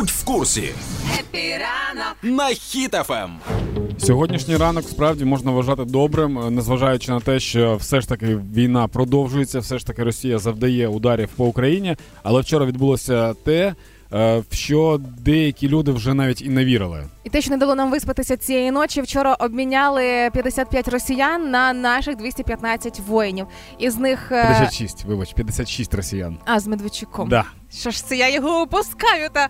Будь в курсі. Хепі ранок на Хіт FM. Сьогоднішній ранок справді можна вважати добрим, незважаючи на те, що все ж таки війна продовжується, все ж таки Росія завдає ударів по Україні. Але вчора відбулося те, е, в що деякі люди вже навіть і не вірили. І те, що не дало нам виспатися цієї ночі, вчора обміняли 55 росіян на наших 215 воїнів. Із них е, 56, вибач, 56 росіян. а з Медведчуком. Да. Що ж це я його опускаю та.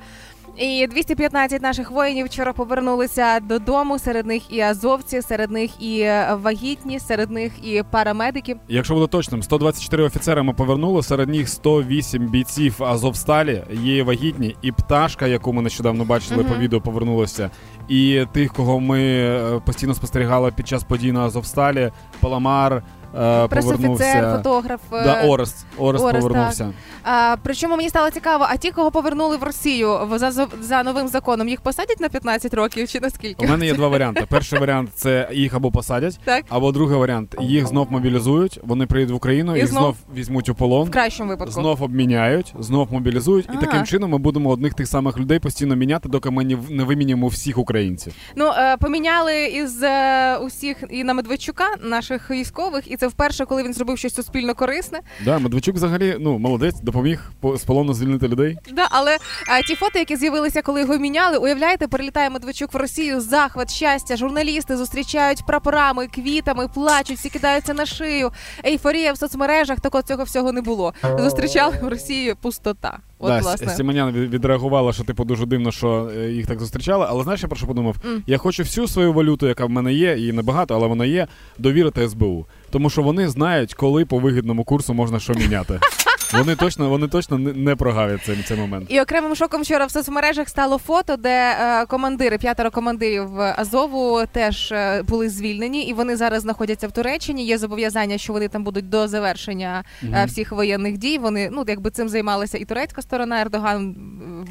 І 215 наших воїнів вчора повернулися додому. Серед них і азовці, серед них і е, вагітні, серед них і парамедики. Якщо буде точним, 124 офіцери ми повернули. Серед них 108 бійців Азовсталі, є вагітні, і пташка, яку ми нещодавно бачили Мгм. по відео, повернулася. І тих, кого ми е, постійно спостерігали під час подій на Азовсталі, Паламар. Е, Пресофіцер, фотограф. е, Да, Орест. Орест Орест, повернувся. А, причому мені стало цікаво, а ті, кого повернули в Росію за, за новим законом, їх посадять на 15 років чи на скільки? У мене є два варіанти. Перший варіант це їх або посадять, Так. або другий варіант їх знов мобілізують, вони приїдуть в Україну, І їх знов- візьмуть у полон. В кращому випадку. Знов обміняють, знов мобілізують, і А. таким чином ми будемо одних тих самих людей постійно міняти, доки ми не виміняємо всіх українців. Ну е, поміняли із е, усіх і на Медведчука, наших військових, і це вперше, коли він зробив щось суспільно корисне. Да, Медведчук взагалі ну молодець, допоміг по- з полону звільнити людей. Да, але е, ті фото, які з'явилися, коли його міняли, уявляєте, перелітає Медведчук в Росію, захват, щастя, журналісти зустрічають прапорами, квітами, плачуть, всі кидаються на шию. Ейфорія в соцмережах, так от цього всього не було. Зустрічали в Росії пустота. От да, власне. Сіманян відреагувала, що типу дуже дивно, що е, їх так зустрічали. Але знаєш, я про що подумав? Mm. Я хочу всю свою валюту, яка в мене є, її небагато, але вона є, довірити СБУ. Тому що вони знають, коли по вигідному курсу можна що міняти. Вони точно, вони точно не- прогавлять цей, цей момент. І окремим шоком вчора в соцмережах стало фото, де е, командири, п'ятеро командирів Азову теж е, були звільнені, і вони зараз знаходяться в Туреччині. Є зобов'язання, що вони там будуть до завершення Мгм. всіх воєнних дій. Вони ну якби цим займалася і турецька сторона. Ердоган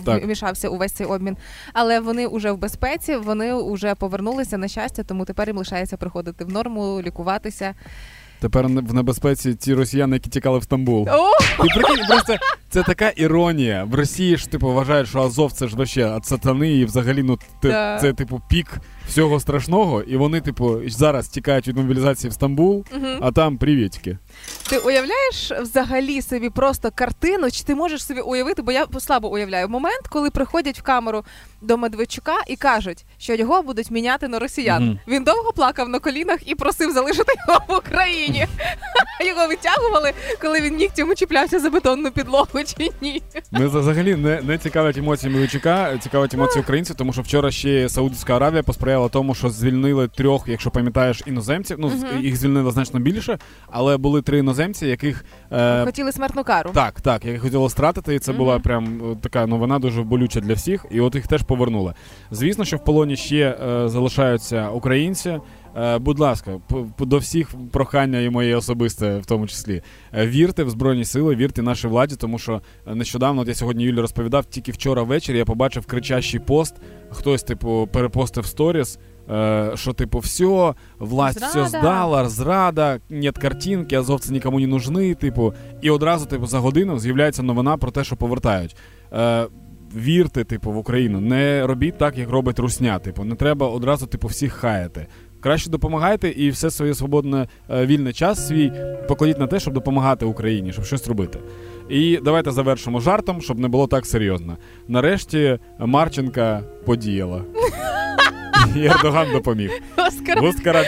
Так. вмішався у весь цей обмін. Але вони вже в безпеці, вони вже повернулися на щастя, тому тепер їм лишається приходити в норму, лікуватися. Тепер в небезпеці ті росіяни, які тікали в Стамбул. І прикинь, просто це така іронія. В Росії ж типу вважають, що Азов це ж вообще від сатани, і взагалі ну Да. це типу пік всього страшного. І вони, типу, зараз тікають від мобілізації в Стамбул, а там привітки. Ти уявляєш взагалі собі просто картину? Чи ти можеш собі уявити? Бо я слабо уявляю момент, коли приходять в камеру до Медведчука і кажуть, що його будуть міняти на росіян. Мгм. Він довго плакав на колінах і просив залишити його в Україні. Його витягували, коли він нігтями чіплявся за бетонну підлогу чи ні. Ми взагалі не, не цікавлять емоції Медведчука, цікавлять емоції українців, тому що вчора ще Саудівська Аравія посприяла тому, що звільнили трьох, якщо пам'ятаєш, іноземців. Ну Мгм. їх звільнили значно більше, але були три іноземці, яких е, Хотіли смертну кару. Так, так, яких хотіло стратити, і це Мгм. була прям е, така новина дуже болюча для всіх, і от їх теж повернули. Звісно, що в полоні ще е, залишаються українці. Е, будь ласка, до всіх прохання і моє особисте, в тому числі. Е, вірте в Збройні Сили, вірте нашій владі, тому що е, нещодавно, от я сьогодні Юлі розповідав, тільки вчора ввечері я побачив кричащий пост. Хтось, типу, перепостив сторіс. Що все, все, власть все здала, зрада, нет картинки, азовці нікому не нужны, типу, і одразу, типу, за годину з'являється новина про те, що повертають. Е, вірте, типу, в Україну. Не робіть так, як робить русня. Типу, не треба одразу, типу, всіх хаяти. Краще допомагайте і все своє свободне вільне вільний час свій покладіть на те, щоб допомагати Україні, щоб щось робити. І давайте завершимо жартом, щоб не було так серйозно. Нарешті Марченка подіяла. І Ердоган допоміг. Оскар Оскара